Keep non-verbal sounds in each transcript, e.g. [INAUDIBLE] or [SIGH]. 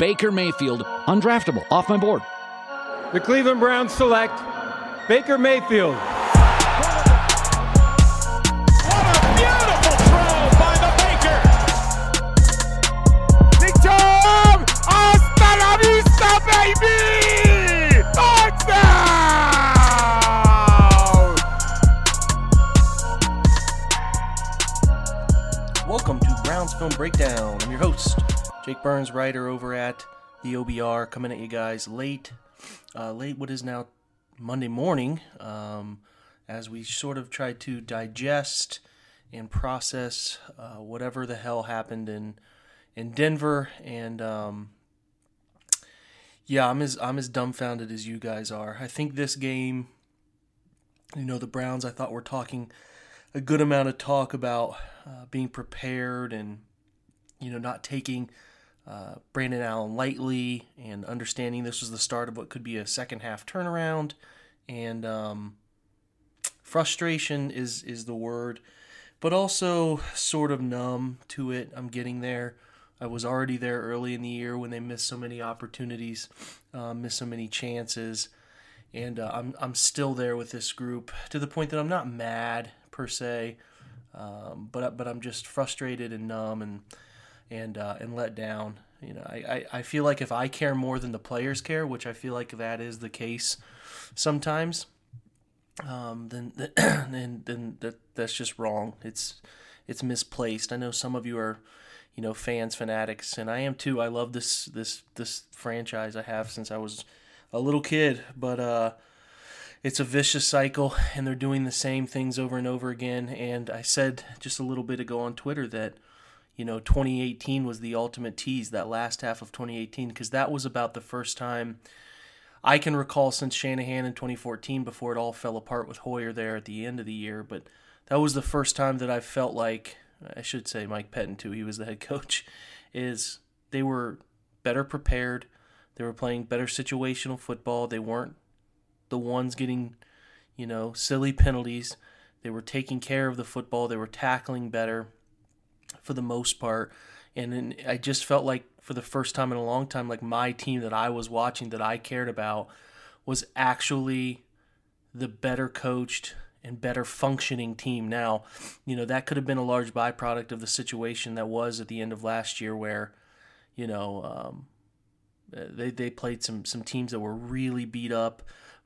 Baker Mayfield, undraftable, off my board. The Cleveland Browns select Baker Mayfield. What a beautiful throw by the Baker. Nick Chubb, hasta la vista, baby! Touchdown! Welcome to Browns Film Breakdown. I'm your host, Jake Burns, writer over at the OBR, coming at you guys late, uh, late what is now Monday morning, um, as we sort of try to digest and process uh, whatever the hell happened in in Denver, and um, yeah, I'm as I'm as dumbfounded as you guys are. I think this game, you know, the Browns. I thought were talking a good amount of talk about uh, being prepared and you know not taking uh, Brandon Allen lightly and understanding this was the start of what could be a second half turnaround. And um, frustration is is the word but also sort of numb to it. I'm getting there. I was already there early in the year when they missed so many opportunities uh, missed so many chances. And uh, I'm, I'm still there with this group to the point that I'm not mad per se um, but but I'm just frustrated and numb and and uh, and let down. You know, I, I, I feel like if I care more than the players care, which I feel like that is the case sometimes, um, then [CLEARS THROAT] then then that that's just wrong. It's it's misplaced. I know some of you are, you know, fans, fanatics, and I am too. I love this this this franchise I have since I was a little kid, but uh, it's a vicious cycle, and they're doing the same things over and over again. And I said just a little bit ago on Twitter that you know 2018 was the ultimate tease that last half of 2018 because that was about the first time I can recall since Shanahan in 2014 before it all fell apart with Hoyer there at the end of the year but that was the first time that I felt like I should say Mike Pettine too he was the head [LAUGHS] coach is they were better prepared they were playing better situational football they weren't the ones getting you know silly penalties they were taking care of the football they were tackling better for the most part. And then I just felt like for the first time in a long time, like my team that I was watching that I cared about was actually the better coached and better functioning team. Now, you know, that could have been a large byproduct of the situation that was at the end of last year where, you know, um, they, they played some, some teams that were really beat up,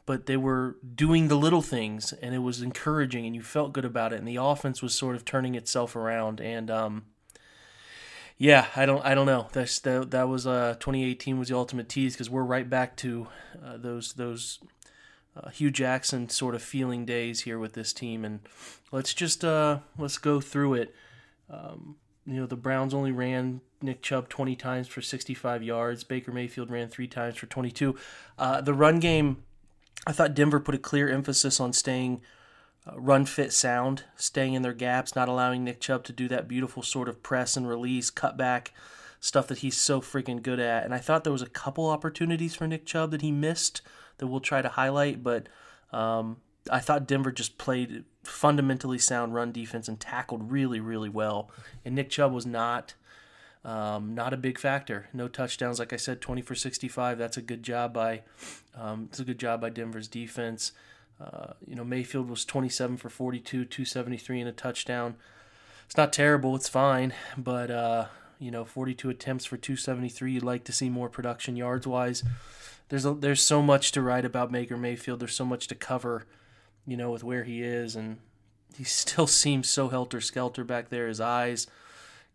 but they were doing the little things and it was encouraging and you felt good about it. And the offense was sort of turning itself around. And, um, yeah, I don't, I don't know. That's that. That was uh, 2018 was the ultimate tease because we're right back to uh, those those uh, Hue Jackson sort of feeling days here with this team, and let's just uh, let's go through it. Um, you know, the Browns only ran Nick Chubb 20 times for 65 yards. Baker Mayfield ran three times for 22. Uh, the run game, I thought Denver put a clear emphasis on staying uh, run fit sound, staying in their gaps, not allowing Nick Chubb to do that beautiful sort of press and release, cutback stuff that he's so freaking good at. And I thought there was a couple opportunities for Nick Chubb that he missed that we'll try to highlight, but um, I thought Denver just played fundamentally sound run defense and tackled really, really well. And Nick Chubb was not. Um, not a big factor. No touchdowns, like I said, 20 for 65. That's a good job by. Um, it's a good job by Denver's defense. Uh, you know, Mayfield was 27 for 42, 273 and a touchdown. It's not terrible, it's fine, but uh, you know, 42 attempts for 273. You'd like to see more production yards wise. There's a, there's so much to write about Baker Mayfield. There's so much to cover, you know, with where he is, and he [LAUGHS] still seems so helter skelter back there. His eyes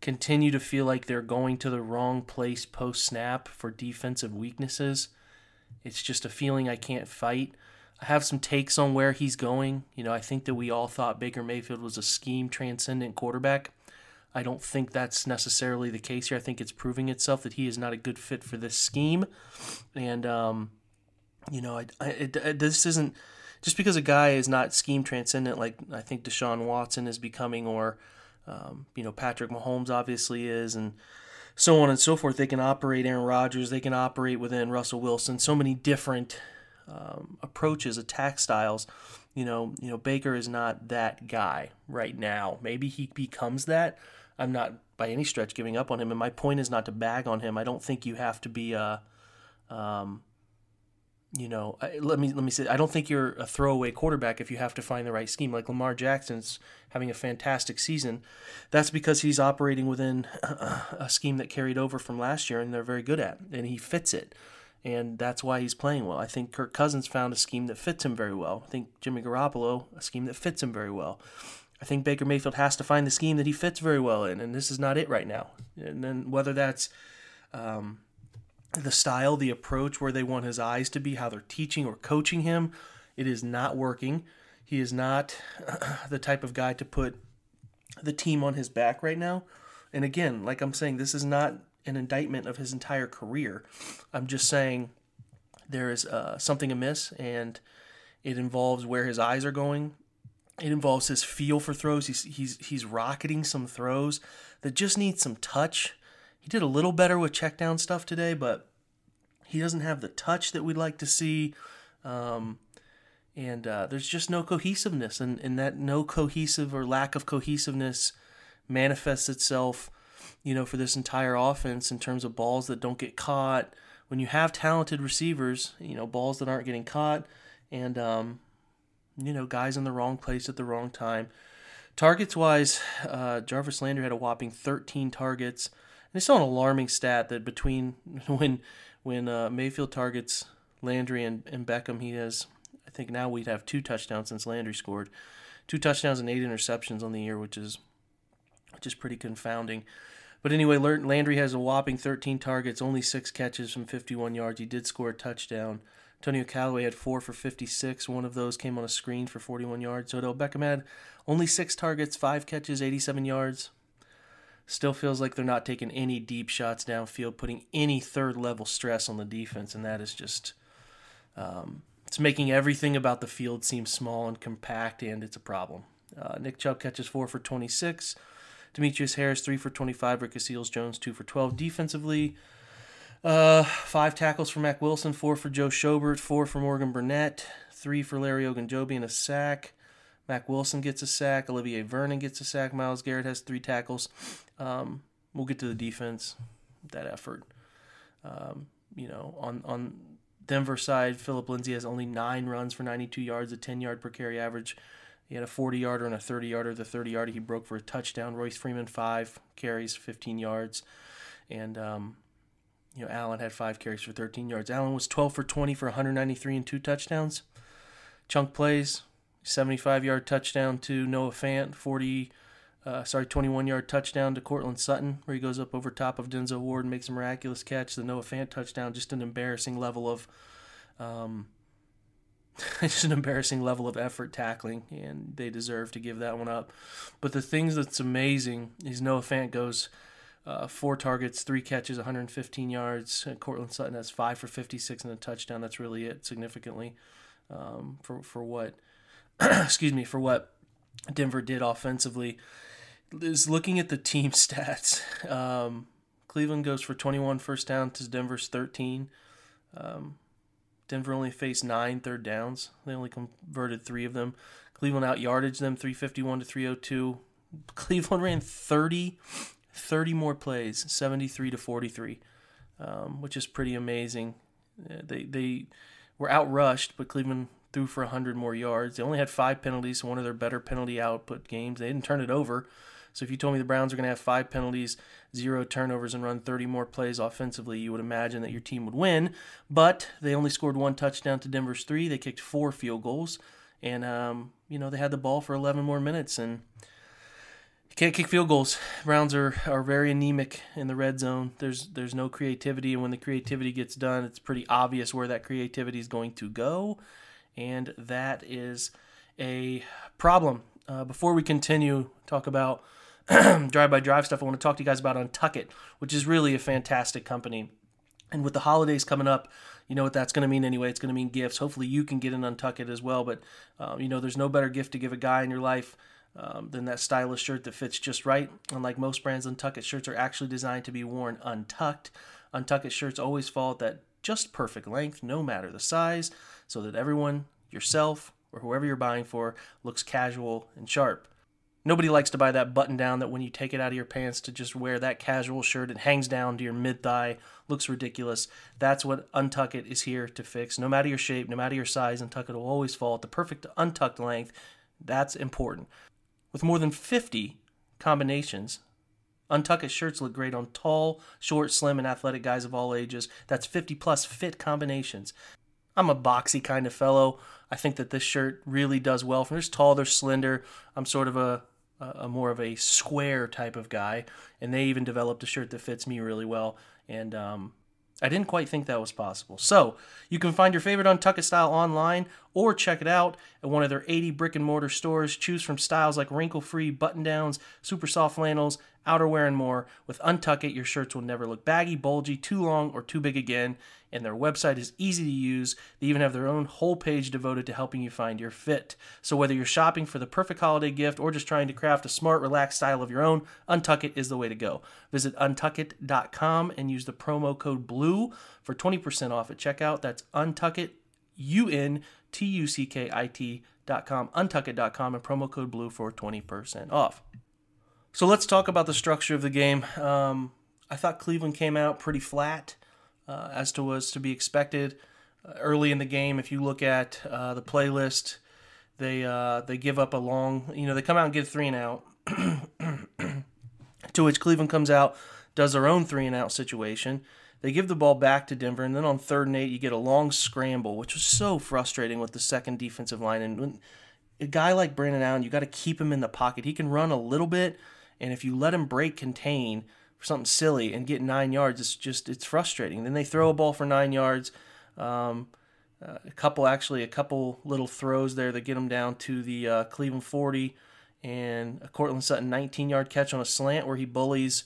continue to feel like they're going to the wrong place post snap for defensive weaknesses. It's just a feeling I can't fight. I have some takes on where he's going. You know, I think that we all thought Baker Mayfield was a scheme transcendent quarterback. I don't think that's necessarily the case here. I think it's proving itself that he is not a good fit for this scheme. And, um, you know, I, I, it, this isn't just because a guy is not scheme transcendent like I think Deshaun Watson is becoming, or, um, you know, Patrick Mahomes obviously is, and so on and so forth. They can operate Aaron Rodgers, they can operate within Russell Wilson, so many different um, approaches, attack styles. You know, you know Baker is not that guy right now. Maybe he becomes that. I'm not by any stretch giving up on him. And my point is not to bag on him. I don't think you have to be a, um, you know, I, let me let me say, I don't think you're a throwaway quarterback if you have to find the right scheme. Like Lamar Jackson's having a fantastic season. That's because he's operating within a scheme that carried over from last year, and they're very good at, and he fits it and that's why he's playing well. I think Kirk Cousins found a scheme that fits him very well. I think Jimmy Garoppolo a scheme that fits him very well. I think Baker Mayfield has to find the scheme that he fits very well in, and this is not it right now. And then whether that's um, the style, the approach, where they want his eyes to be, how they're teaching or coaching him, it is not working. He is not [CLEARS THROAT] the type of guy to put the team on his back right now. And again, like I'm saying, this is not an indictment of his entire career. I'm just saying there is uh, something amiss, and it involves where his eyes are going. It involves his feel for throws. He's he's he's rocketing some throws that just need some touch. He did a little better with check down stuff today, but he doesn't have the touch that we'd like to see. Um, and uh, there's just no cohesiveness, and, and that no cohesive or lack of cohesiveness manifests itself you know, for this entire offense in terms of balls that don't get caught. When you have talented receivers, you know, balls that aren't getting caught, and um, you know, guys in the wrong place at the wrong time. Targets wise, uh, Jarvis Landry had a whopping 13 targets. It's still an alarming stat that between [LAUGHS] when when uh, Mayfield targets Landry and, and Beckham, he has, I think now we'd have two touchdowns since Landry scored. Two touchdowns and eight interceptions on the year, which is which is pretty confounding. But anyway, Landry has a whopping 13 targets, only six catches from 51 yards. He did score a touchdown. Antonio Callaway had four for 56. One of those came on a screen for 41 yards. Odell Beckham had only six targets, five catches, 87 yards. Still feels like they're not taking any deep shots downfield, putting any third level stress on the defense, and that is just um, it's making everything about the field seem small and compact, and it's a problem. Uh, Nick Chubb catches four for 26. Demetrius Harris, 3 for 25. Ricky Seals Jones, 2 for 12. Defensively, uh, five tackles for Mack Wilson, four for Joe Schobert, four for Morgan Burnett, three for Larry Ogunjobi, and a sack. Mack Wilson gets a sack. Olivier Vernon gets a sack. Myles Garrett has three tackles. Um, we'll get to the defense, that effort. Um, you know, on on Denver side, Phillip Lindsay has only nine runs for 92 yards, a 10 yard per carry average. He had a 40 yarder and a 30 yarder. The 30 yarder he broke for a touchdown. Royce Freeman, five carries, 15 yards. And, um, you know, Allen had five carries for 13 yards. Allen was 12 for 20 for 193 and two touchdowns. Chunk plays, 75 yard touchdown to Noah Fant, 40, uh, sorry, 21 yard touchdown to Courtland Sutton, where he goes up over top of Denzel Ward and makes a miraculous catch. The Noah Fant touchdown, just an embarrassing level of, um, [LAUGHS] it's an embarrassing level of effort tackling, and they deserve to give that one up. But the things that's amazing is Noah Fant goes uh, four targets, three catches, 115 yards. And Courtland Sutton has five for 56 and a touchdown. That's really it, significantly, um, for for what, [CLEARS THROAT] excuse me, for what Denver did offensively. Is looking at the team [LAUGHS] stats. Um, Cleveland goes for 21 first down to Denver's 13. Um, Denver only faced nine third downs. They only converted three of them. Cleveland out yardage them 351 to 302. [LAUGHS] Cleveland ran 30, 30 more plays, 73 to 43, um, which is pretty amazing. Uh, they they were outrushed, but Cleveland threw for 100 more yards. They only had five penalties, one of their better penalty output games. They didn't turn it over. So if you told me the Browns are going to have five penalties, zero turnovers, and run 30 more plays offensively, you would imagine that your team would win. But they only scored one touchdown to Denver's three. They kicked four field goals, and um, you know they had the ball for 11 more minutes and. You can't kick field goals. Browns are, are very anemic in the red zone. There's there's no creativity, and when the creativity gets done, it's pretty obvious where that creativity is going to go, and that is a problem. Uh, before we continue, talk about drive by drive stuff, I want to talk to you guys about Untuckit, which is really a fantastic company. And with the holidays coming up, you know what that's going to mean anyway. It's going to mean gifts. Hopefully, you can get an Untuckit as well. But uh, you know, there's no better gift to give a guy in your life um, than that stylish shirt that fits just right. Unlike most brands, Untuckit shirts are actually designed to be worn untucked. Untuckit shirts always fall at that just perfect length, no matter the size, so that everyone, yourself, or whoever you're buying for, looks casual and sharp. Nobody likes to buy that button down that when you take it out of your pants to just wear that casual shirt, it hangs down to your mid thigh, looks ridiculous. That's what Untuckit is here to fix. No matter your shape, no matter your size, Untuckit will always fall at the perfect untucked length. That's important. With more than 50 combinations, Untuckit shirts look great on tall, short, slim, and athletic guys of all ages. That's 50 plus fit combinations. I'm a boxy kind of fellow. I think that this shirt really does well. There's tall, there's slender. I'm sort of a a more of a square type of guy, and they even developed a shirt that fits me really well. And um, I didn't quite think that was possible. So you can find your favorite Untuckit style online or check it out at one of their 80 brick and mortar stores. Choose from styles like wrinkle free button downs, super soft flannels, outerwear, and more. With Untuckit, your shirts will never look baggy, bulgy, too long, or too big again. And their website is easy to use. They even have their own whole page devoted to helping you find your fit. So whether you're shopping for the perfect holiday gift or just trying to craft a smart, relaxed style of your own, Untuckit is the way to go. Visit untuckit.com and use the promo code BLUE for 20% off at checkout. That's Untuckit, U N T U C K I T.com, untuckit.com, and promo code BLUE for 20% off. So let's talk about the structure of the game. Um, I thought Cleveland came out pretty flat, uh, as to was to be expected. Uh, early in the game, if you look at uh, the playlist, they uh, they give up a long, you know, they come out and get three and out. [CLEARS THROAT] to which Cleveland comes out, does their own three and out situation. They give the ball back to Denver, and then on third and eight, you get a long scramble, which was so frustrating with the second defensive line. And when a guy like Brandon Allen, you got to keep him in the pocket. He can run a little bit, and if you let him break contain for something silly and get nine yards, it's just it's frustrating. Then they throw a ball for nine yards. Um, uh, a couple actually a couple little throws there that get them down to the uh, Cleveland 40 and a Courtland Sutton 19 yard catch on a slant where he bullies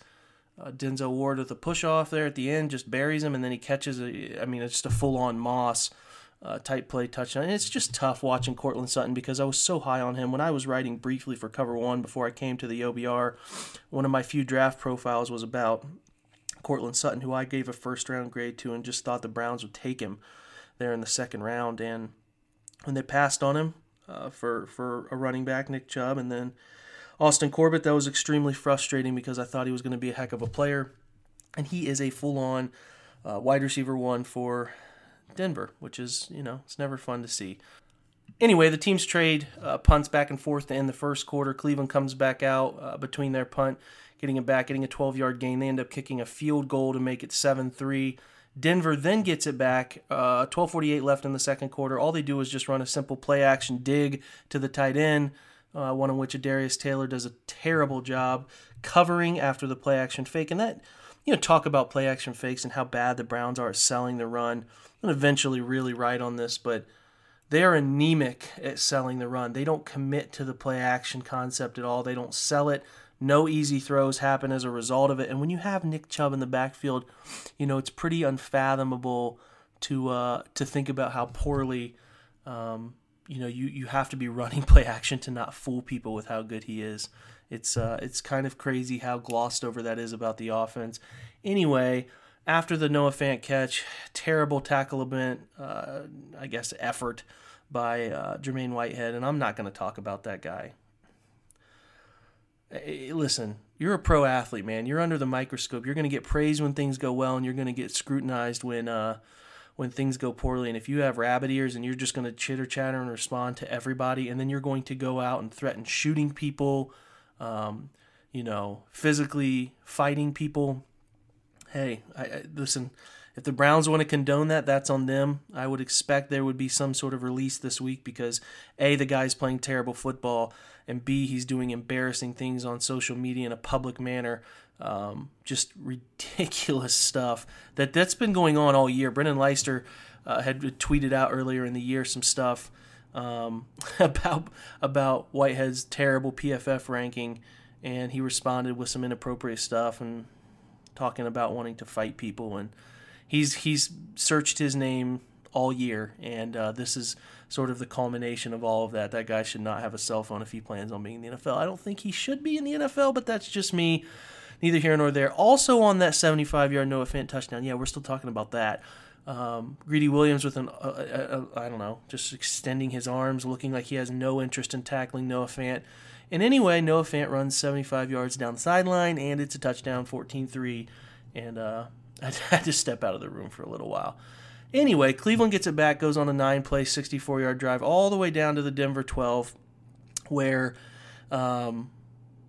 uh, Denzel Ward with a push off there at the end, just buries him, and then he catches a, I mean, it's just a full on Moss uh, play touchdown. And it's just tough watching Courtland Sutton because I was so high on him when I was writing briefly for Cover One before I came to the OBR. One of my few draft profiles was about Courtland Sutton, who I gave a first round grade to, and just thought the Browns would take him there in the second round. And when they passed on him uh, for for a running back, Nick Chubb, and then Austin Corbett, that was extremely frustrating because I thought he was going to be a heck of a player, and he is a full on uh, wide receiver one for Denver, which is you know it's never fun to see. Anyway, the teams trade uh, punts back and forth end the first quarter. Cleveland comes back out uh, between their punt, getting it back, getting a 12 yard gain. They end up kicking a field goal to make it 7 3. Denver then gets it back. Uh, 12:48 left in the second quarter. All they do is just run a simple play action dig to the tight end, uh, one in which Darius Taylor does a terrible job covering after the play action fake. And that, you know, talk about play action fakes and how bad the Browns are at selling the run. I'm eventually really write on this, but they are anemic at selling the run. They don't commit to the play action concept at all. They don't sell it. No easy throws happen as a result of it. And when you have Nick Chubb in the backfield, you know it's pretty unfathomable to uh, to think about how poorly um, you know you, you have to be [LAUGHS] running play action to not fool people with how good he is. It's uh, it's kind of crazy how glossed over that is about the offense. Anyway, after the Noah Fant catch, terrible tackleable, uh, I guess effort by uh, Jermaine Whitehead, and I'm not going to talk about that guy. Hey, listen, you're a pro athlete, man. You're under the microscope. You're going to get praised when things go well, and you're going to get scrutinized when uh, when things go poorly. And if you have rabbit ears and you're just going to chitter chatter and respond to everybody, and then you're going to go out and threaten shooting people, um, you know, physically fighting people. Hey, I, I, listen. If the Browns want to condone that, that's on them. I would expect there would be some sort of release this week because A, the guy's playing terrible football, and B, he's doing embarrassing things on social media in a public manner. Um, just [LAUGHS] ridiculous stuff that that's been going on all year. Brendan Leister uh, had tweeted out earlier in the year some stuff um, [LAUGHS] about about Whitehead's terrible PFF ranking, and he responded with some inappropriate stuff and talking about wanting to fight people and he's he's searched his name all year, and uh, this is sort of the culmination of all of that. That guy should not have a cell phone if he plans on being in the NFL. I don't think he should be in the NFL, but that's just me. Neither here nor there. Also on that 75-yard Noah Fant touchdown, yeah, we're still talking about that. Um, Greedy Williams with an, uh, uh, uh, I don't know, just extending his arms, looking like he has no interest in tackling Noah Fant. And anyway, Noah Fant runs 75 yards down the sideline, and it's a touchdown, 14 3. And uh, [LAUGHS] I had to step out of the room for a little while. Anyway, Cleveland gets it back, goes on a nine play, 64 yard drive all the way down to the Denver 12, where, um,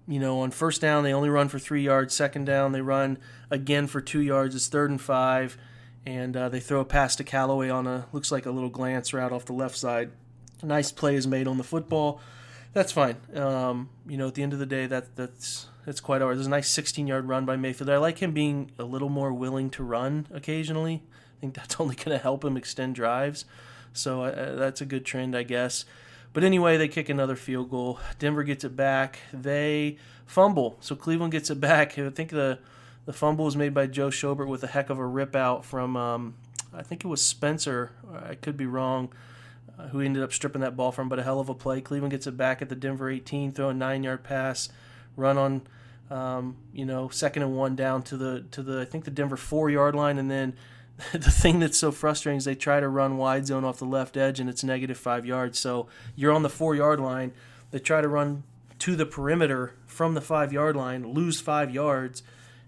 you know, on first down, they only run for three yards. Second down, they run again for two yards. It's third and five. And uh, they throw a pass to Callaway on a, looks like a little glance route off the left side. Nice play is made on the football. That's fine. Um, you know, at the end of the day, that that's that's quite all right. There's a nice 16 yard run by Mayfield. I like him being a little more willing to run occasionally. I think that's [LAUGHS] only going to help him extend drives. So uh, that's a good trend, I guess. But anyway, they kick another field goal. Denver gets it back. They fumble. So Cleveland gets it back. [LAUGHS] I think the the fumble was made by Joe Schobert with a heck of a rip out from um, I think it was Spencer. I could be wrong. Uh, who ended up stripping that ball from, but a hell of a play. Cleveland gets it back at the Denver 18, throw a nine yard pass, run on um, you know, second and one down to the to the I think the Denver four yard line, and then [LAUGHS] the thing that's so frustrating is they try to run wide zone off the left edge and it's negative five yards. So you're on the four yard line. They try to run to the perimeter from the five yard line, lose five yards.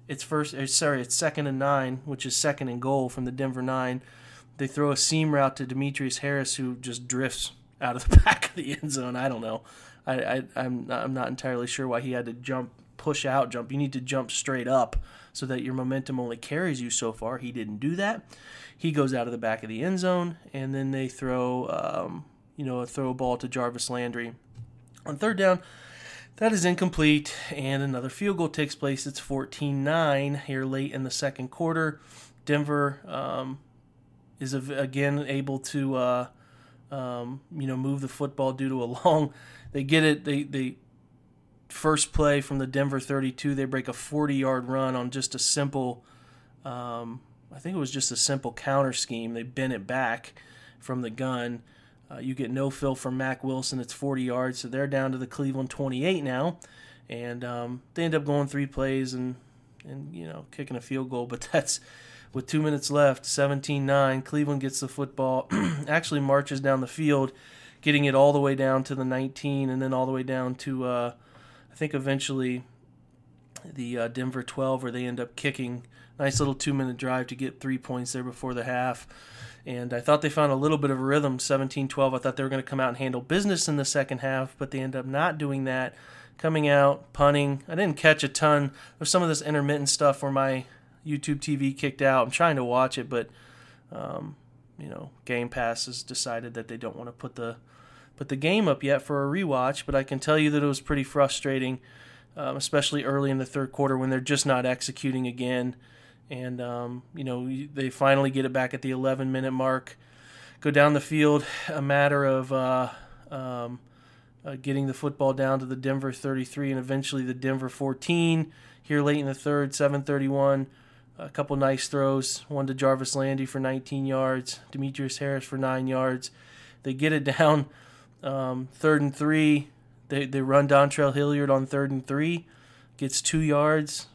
It's first, uh, sorry, it's second and nine, which is second and goal from the Denver nine. They throw a seam route to Demetrius Harris, who just drifts out of the [LAUGHS] back of the end zone. I don't know. I, I I'm I'm not entirely sure why he had to jump push out jump. You need to jump straight up so that your momentum only carries you so far. He didn't do that. He goes out of the back of the end zone, and then they throw, um, you know, a throw ball to Jarvis Landry. On third down, that is incomplete, and another field goal takes place. It's 14 9 here late in the second quarter. Denver um, is again able to, uh, um, you know, move the football due to a [LAUGHS] long. They get it. They they first play from the Denver 32, they break a 40 yard run on just a simple, um, I think it was just a simple counter scheme. They bent it back from the gun. Uh, you get no fill from Mack Wilson. It's 40 yards, so they're down to the Cleveland 28 now, and um, they end up going three plays and and you know kicking a field goal. [LAUGHS] But that's with two minutes left, 17-9. Cleveland gets the football, [CLEARS THROAT] actually marches down the field, getting it all the way down to the 19, and then all the way down to uh, I think eventually the uh, Denver 12, where they end up kicking nice little two minute drive to get three points there before the half. And I thought they found a little bit of a rhythm, 17 12. I thought they were going to come out and handle business in the second half, but they end up not doing that. Coming out, punting. I didn't catch a ton. There's some of this intermittent stuff where my YouTube TV kicked out. I'm trying to watch it, but, um, you know, Game Pass has decided that they don't want to put the put the game up yet for a rewatch, but I can tell you that it was pretty frustrating, um, especially early in the third quarter when they're just not executing again. And, um, you know, they finally get it back at the 11 minute mark, go down the field, a matter of uh, um, uh, getting the football down to the Denver 33 and eventually the Denver 14 here late in the third, 731. A couple nice throws, one to Jarvis Landry for 19 yards, Demetrius Harris for 9 yards. They get it [LAUGHS] down um, third and three, they, they run Dontrell Hilliard on third and three, gets two yards.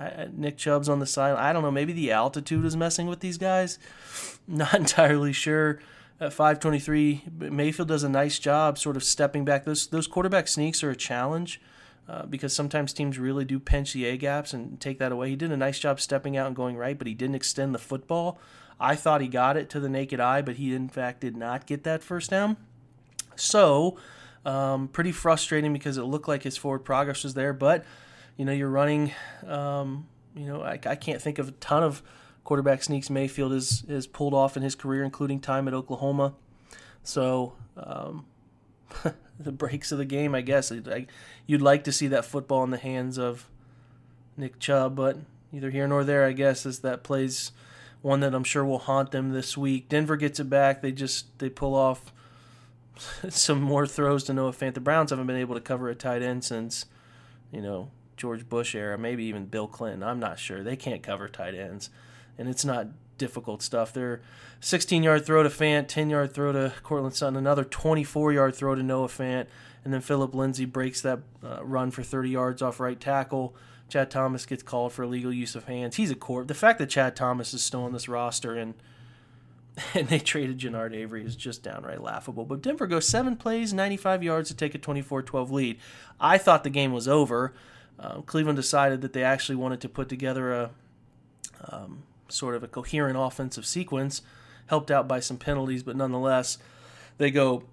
I, Nick Chubb's on the side. I don't know. Maybe the altitude is messing with these guys. [LAUGHS] Not entirely sure. At 523, Mayfield does a nice job sort of stepping back. Those those quarterback sneaks are a challenge uh, because sometimes teams really do pinch the A gaps and take that away. He did a nice job stepping out and going right, but he didn't extend the football. I thought he got it to the naked eye, but he in fact did not get that first down. So, um, pretty frustrating because it looked like his forward progress was there, but you know you're running. Um, you know I, I can't think of a ton of quarterback sneaks Mayfield has has pulled off in his career, including time at Oklahoma. So. Um, [LAUGHS] the breaks of the game, I guess. I, you'd like to see that football in the hands of Nick Chubb, but either here nor there, I guess, as that plays one that I'm sure will haunt them this week. Denver gets it back. They just they pull off [LAUGHS] some more throws to Noah Fant. The Browns haven't been able to cover a tight end since, you know, George Bush era, maybe even Bill Clinton. I'm not sure. They can't cover tight ends, and it's not difficult stuff. They're 16 yard throw to Fant, 10 yard throw to Courtland Sutton, another 24 yard throw to Noah Fant, and then Phillip Lindsay breaks that uh, run for 30 yards off right tackle. Chad Thomas gets called for illegal use of hands. He's a corp. The fact that Chad Thomas is still on this roster and [LAUGHS] and they traded Genard Avery is just downright laughable. But Denver goes seven plays, 95 yards to take a 24-12 lead. I thought the game was over. Um, Cleveland decided that they actually wanted to put together a um, sort of a coherent offensive sequence, helped out by some penalties, but nonetheless, they go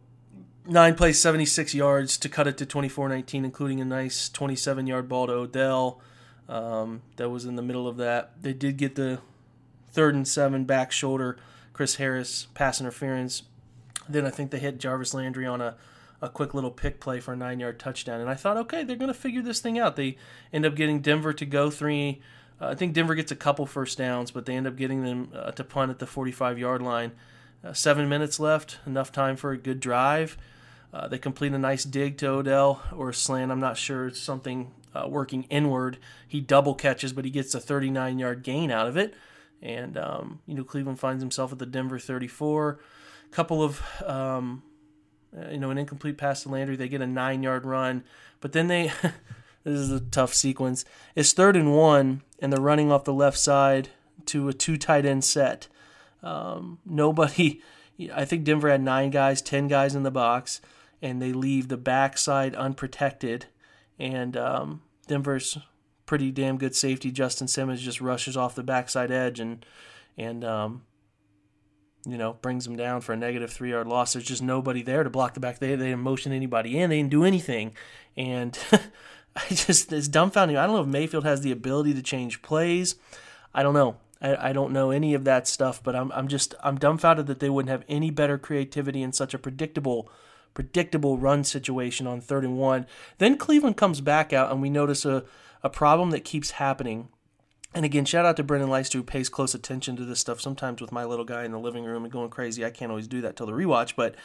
nine plays, 76 yards to cut it to 24-19, including a nice 27-yard ball to Odell. Um, that was in the middle of that. They did get the third and seven back shoulder Chris Harris pass interference. Then I think they hit Jarvis Landry on a, a quick little pick play for a nine yard touchdown. And I thought, okay, they're going to figure this thing out. They end up getting Denver to go three. Uh, I think Denver gets a couple first downs, but they end up getting them uh, to punt at the 45 yard line. Uh, seven minutes left, enough time for a good drive. Uh, they complete a nice dig to Odell or a slant. I'm not sure. It's something uh, working inward. He double catches, but he gets a 39 yard gain out of it. And, um, you know, Cleveland finds himself at the Denver 34. A couple of, um, uh, you know, an incomplete pass to Landry. They get a nine yard run. But then they, [LAUGHS] this is a tough sequence. It's third and one, and they're running off the left side to a two tight end set. Um, nobody, I think Denver had nine guys, 10 guys in the box, and they leave the backside unprotected. And um, Denver's pretty damn good safety. Justin Simmons just rushes off the backside edge and and um, you know brings them down for a negative three yard loss. There's just nobody there to block the back. They they didn't motion anybody in. They didn't do anything, and [LAUGHS] I just it's dumbfounding. I don't know if Mayfield has the ability to change plays. I don't know. I, I don't know any of that stuff, but I'm I'm just I'm dumbfounded that they wouldn't have any better creativity in such a predictable predictable run situation on third and one. Then Cleveland comes back out and we notice a a problem that keeps happening. And again, shout out to Brendan Leister who pays close attention to this stuff. Sometimes with my little guy in the living room and going crazy, I can't always do that till the rewatch. But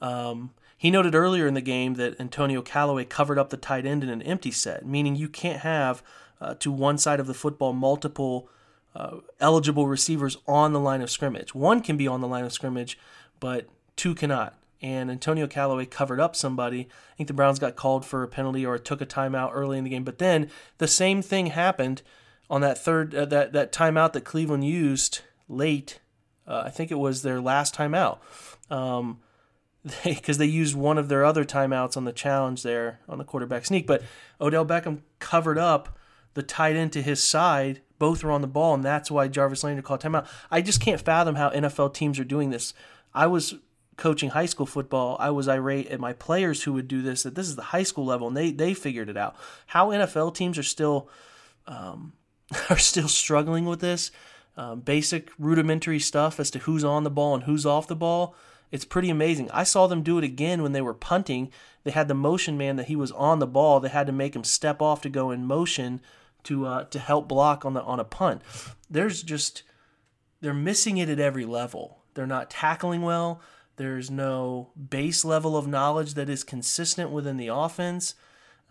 um, he noted earlier in the game that Antonio Callaway covered up the tight end in an empty set, meaning you can't have uh, to one side of the football multiple uh, eligible receivers on the line of scrimmage. One can be on the line of scrimmage, but two cannot and Antonio Callaway covered up somebody. I think the Browns got called for a penalty or took a timeout early in the game. But then the same thing happened on that third uh, that that timeout that Cleveland used late. Uh, I think it was their last timeout. Um, because [LAUGHS] they, they, used one of their other timeouts on the challenge there on the quarterback sneak. But Odell Beckham covered up the tight end to his side. Both were on the ball, and that's why Jarvis Landry called timeout. I just can't fathom how NFL teams are doing this. I was coaching high school football, I was irate at my players who would do this. That this is the high school level, and they they figured it out. How NFL teams are still um, [LAUGHS] are still struggling with this um, basic rudimentary stuff as to who's on the ball and who's off the ball. It's pretty amazing. I saw them do it again when they were punting. They had the motion man that he was on the ball. They had to make him step off to go in motion to uh, to help block on the on a punt. There's just they're missing it at every level. They're not tackling well. There's no base level of knowledge that is consistent within the offense.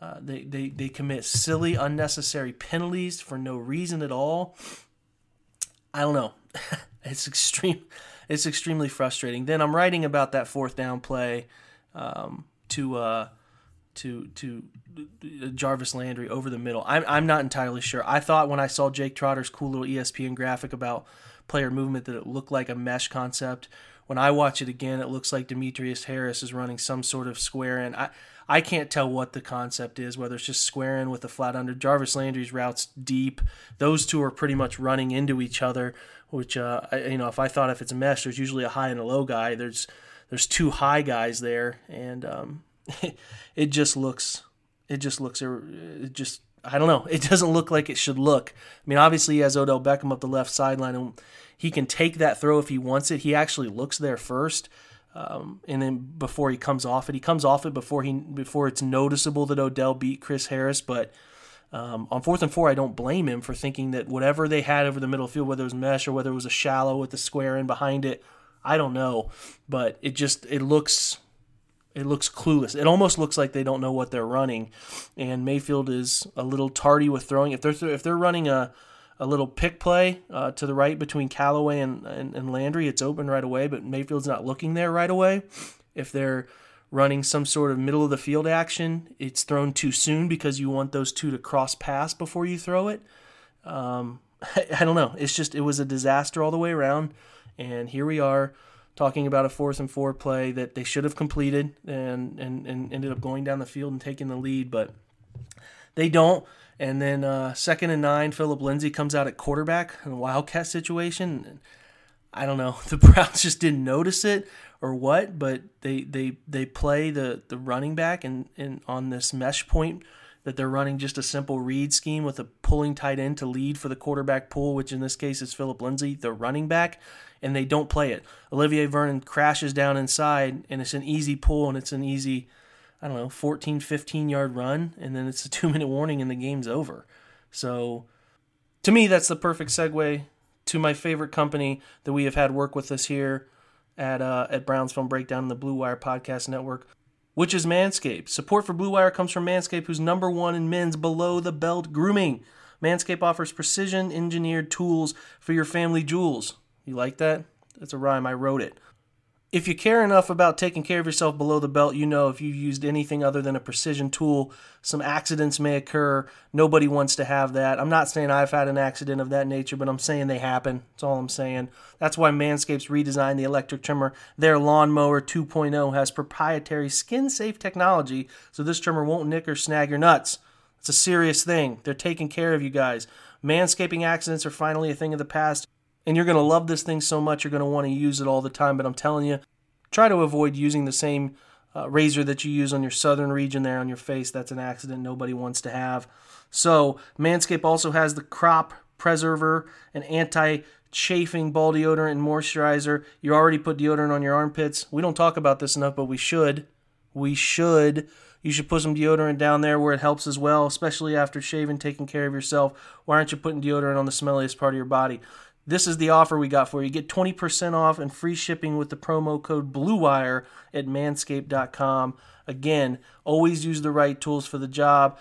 Uh, they, they, they commit silly, unnecessary penalties for no reason at all. I don't know. [LAUGHS] it's extreme. It's extremely frustrating. Then I'm writing about that fourth down play um, to uh, to to Jarvis Landry over the middle. I'm I'm not entirely sure. I thought when I saw Jake Trotter's cool little ESPN graphic about player movement that it looked like a mesh concept when I watch it again, it looks like Demetrius Harris is running some sort of square in. I I can't tell what the concept is, whether it's just square in with a flat under. Jarvis Landry's routes deep. Those two are pretty much running into each other. Which uh, you know, if I thought if it's a mesh, there's usually a high and a low guy. There's there's two high guys there, and um, [LAUGHS] it just looks it just looks it just I don't know. It doesn't look like it should look. I mean, obviously he has Odell Beckham up the left sideline, and he can take that throw if he wants it. He actually looks there first, um, and then before he comes off it, he comes off it before he before it's noticeable that Odell beat Chris Harris. But um, on fourth and four, I don't blame him for thinking that whatever they had over the middle field, whether it was mesh or whether it was a shallow with the square in behind it, I don't know. But it just it looks it looks clueless. It almost looks like they don't know what they're running, and Mayfield is a little tardy with throwing. If they're if they're running a a little pick play uh, to the right between Callaway and, and, and Landry. It's open right away, but Mayfield's not looking there right away. If they're running some sort of middle of the field action, it's thrown too soon because you want those two to cross pass before you throw it. Um, I, [LAUGHS] I, don't know. It's just it was a disaster all the way around, And here we are talking about a fourth and four play that they should have completed and, and, and ended up going down the field and taking the lead, but they don't. And then uh, second and nine, Phillip Lindsay comes out at quarterback in a wildcat situation. I don't know. [LAUGHS] The Browns just didn't notice it or what, but they they they play the the running back and, and on this mesh point that they're running just a simple read scheme with a pulling tight end to lead for the quarterback pool, which in this case is Phillip Lindsay, the running back, and they don't play it. Olivier Vernon crashes down inside, and it's an easy pull, and it's an easy, I don't know, 14, 15 yard run, and then it's a [LAUGHS] two minute warning, and the game's over. So to me, that's the perfect segue to my favorite company that we have had work with us here at uh, at Browns Film Breakdown and the Blue Wire Podcast Network, which is Manscaped. Support for Blue Wire comes from Manscaped, who's number one in men's below the belt grooming. Manscaped offers precision engineered tools for your family jewels. You like that? That's a rhyme. I wrote it. If you care enough about taking care of yourself below the belt, you know if you've used anything other than a precision tool, some accidents may occur. Nobody wants to have that. I'm not saying I've had an accident of that nature, but I'm saying they happen. That's all I'm saying. That's why Manscapes redesigned the electric trimmer. Their Lawnmower 2.0 has proprietary skin safe technology, so this trimmer won't nick or snag your nuts. It's a serious thing. They're taking care of you guys. Manscaping accidents are finally a thing of the past. And you're going to love this thing so much, you're going to want to use it all the time. But I'm telling you, try to avoid using the same uh, razor that you use on your southern region there on your face. That's an accident nobody wants to have. So, Manscaped also has the crop preserver, an anti chafing ball deodorant and moisturizer. You already put deodorant on your armpits. We don't talk about this enough, but we should. We should. You should put some deodorant down there where it helps as well, especially after shaving, taking care of yourself. Why aren't you putting deodorant on the smelliest part of your body? This is the offer we got for you. Get 20% off and free shipping with the promo code BLUEWIRE at manscaped.com. Again, always use the right tools for the job,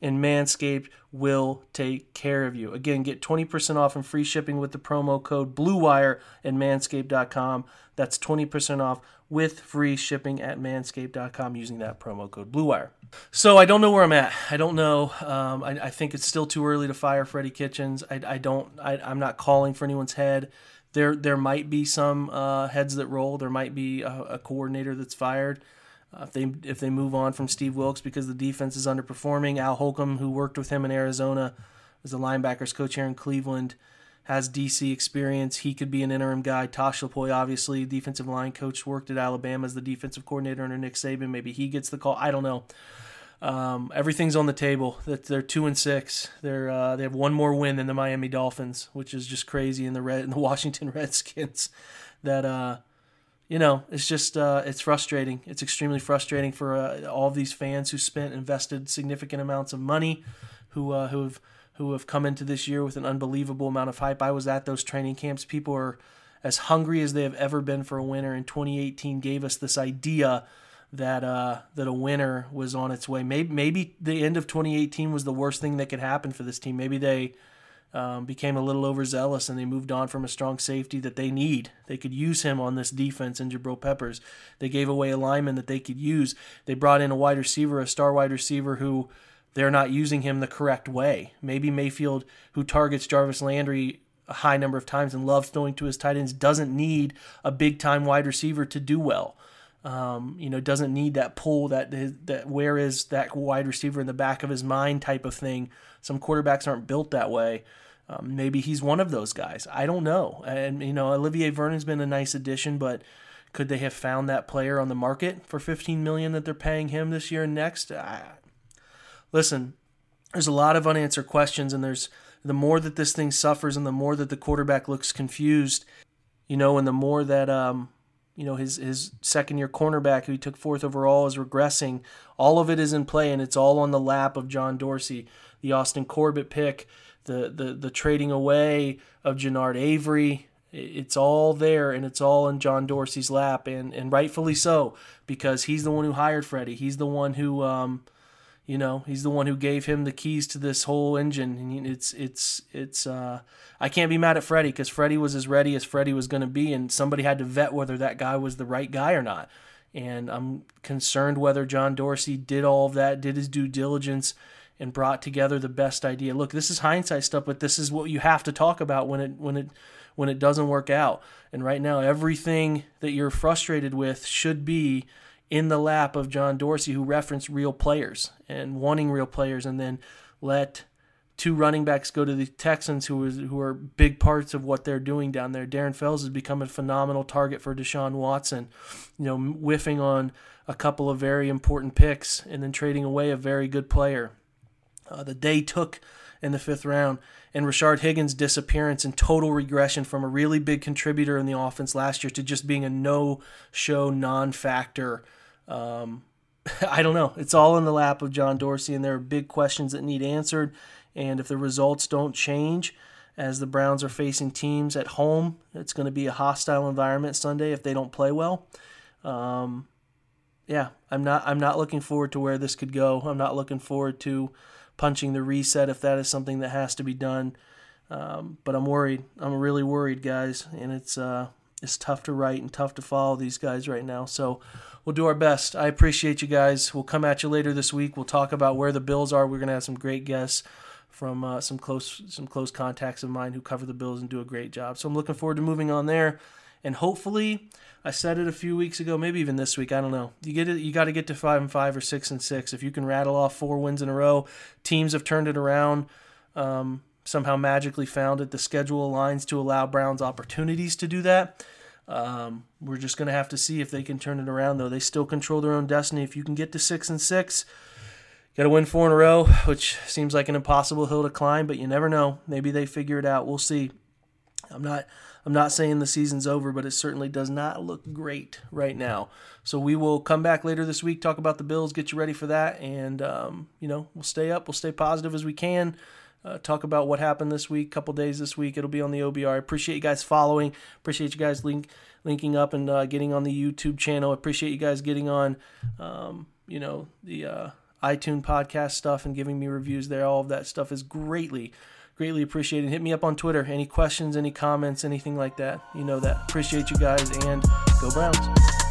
and Manscaped will take care of you. Again, get 20% off and free shipping with the promo code BLUEWIRE at manscaped.com. That's 20% off with free shipping at manscaped.com using that promo code BLUEWIRE. So I don't know where I'm at. I don't know. Um, I, I, think it's still too early to fire Freddie Kitchens. I, I don't. I, am not calling for anyone's head. There there might be some uh, heads that roll. There might be a, a coordinator that's fired. Uh, if they if they move on from Steve Wilks because the defense is underperforming. Al Holcomb, who worked with him in Arizona, as the linebackers coach here in Cleveland, has DC experience. He could be an interim guy. Tosh Lupoi, obviously, defensive line coach, worked at Alabama as the defensive coordinator under Nick Saban. Maybe he gets the call. I don't know. Um, everything's on the table. That they're two and six. They're uh, they have one more win than the Miami Dolphins, which is just crazy. In the red, in [LAUGHS] the Washington Redskins, [LAUGHS] that uh, you know, it's just uh, it's frustrating. It's extremely frustrating for uh, all these fans who spent invested significant amounts of money, who uh, who have who have come into this year with an unbelievable amount of hype. I was at those training camps. People are as hungry as they have ever been for a winner. And 2018, gave us this idea that uh, that a winner was on its way. Maybe maybe the end of 2018 was the worst thing that could happen for this team. Maybe they um, became a little overzealous and they moved on from a strong safety that they need. They could use him on this defense in Jabril Peppers. They gave away a lineman that they could use. They brought in a wide receiver, a star wide receiver who they're not using him the correct way. Maybe Mayfield, who targets Jarvis Landry a high number of times and loves throwing to his tight ends, doesn't need a big time wide receiver to do well. Um, you know, doesn't need that pull that that where is that wide receiver in the back of his mind type of thing. Some quarterbacks aren't built that way. Um, maybe he's one of those guys. I don't know. And you know, Olivier Vernon's been a nice addition, but could they have found that player on the market for 15 million that they're paying him this year and next? I, listen, there's a lot of unanswered questions, and there's the more that this thing suffers, and the more that the quarterback looks confused, you know, and the more that um, you know his his second year cornerback who he took fourth overall is regressing. All of it is in play, and it's all on the lap of John Dorsey, the Austin Corbett pick, the the the trading away of Genard Avery. It's all there, and it's all in John Dorsey's lap, and and rightfully so because he's the one who hired Freddie. He's the one who um, you know, he's the one who gave him the keys to this whole engine, and it's it's it's. Uh, I can't be mad at Freddie because Freddie was as ready as Freddie was going to be, and somebody had to vet whether that guy was the right guy or not. And I'm concerned whether John Dorsey did all of that, did his due diligence, and brought together the best idea. Look, this is hindsight stuff, but this is what you have to talk about when it when it when it doesn't work out. And right now, everything that you're frustrated with should be in the lap of John Dorsey, who referenced real players and wanting real players, and then let two running backs go to the Texans, who is who are big parts of what they're doing down there. Darren Fells has become a phenomenal target for Deshaun Watson, you know, whiffing on a couple of very important picks and then trading away a very good player. Uh, the day took in the fifth round, and Rashard Higgins' disappearance and total regression from a really big contributor in the offense last year to just being a no-show, non-factor. Um, [LAUGHS] I don't know. It's all in the lap of John Dorsey, and there are big questions that need answered. And if the results don't change, as the Browns are facing teams at home, it's going to be a hostile environment Sunday if they don't play well. Um, yeah, I'm not. I'm not looking forward to where this could go. I'm not looking forward to punching the reset if that is something that has to be done. Um, but I'm worried. I'm really worried, guys, and it's uh, it's tough to write and tough to follow these guys right now. So we'll do our best. I appreciate you guys. We'll come at you later this week. We'll talk about where the Bills are. We're gonna have some great guests from uh, some close some close contacts of mine who cover the Bills and do a great job. So I'm looking forward to moving on there, and hopefully. I said it a few weeks ago, maybe even this week. I don't know. You get it. You got to get to five and five or six and six. If you can rattle off four wins in a row, teams have turned it around. Um, somehow magically found it. The schedule aligns to allow Browns opportunities to do that. Um, we're just going to have to see if they can turn it around, though. They still control their own destiny. If you can get to six and six, got to win four in a row, which seems like an impossible hill to climb, but you never know. Maybe they figure it out. We'll see. I'm not. I'm not saying the season's over, but it certainly does not look great right now. So we will come back later this week, talk about the Bills, get you ready for that, and um, you know we'll stay up, we'll stay positive as we can. Uh, talk about what happened this week, couple days this week. It'll be on the OBR. I appreciate you guys following. Appreciate you guys link, linking up and uh, getting on the YouTube channel. Appreciate you guys getting on, um, you know, the uh, iTunes podcast stuff and giving me reviews there. All of that stuff is greatly, greatly appreciated. Hit me up on Twitter. Any questions, any comments, anything like that. You know that. Appreciate you guys and go Browns.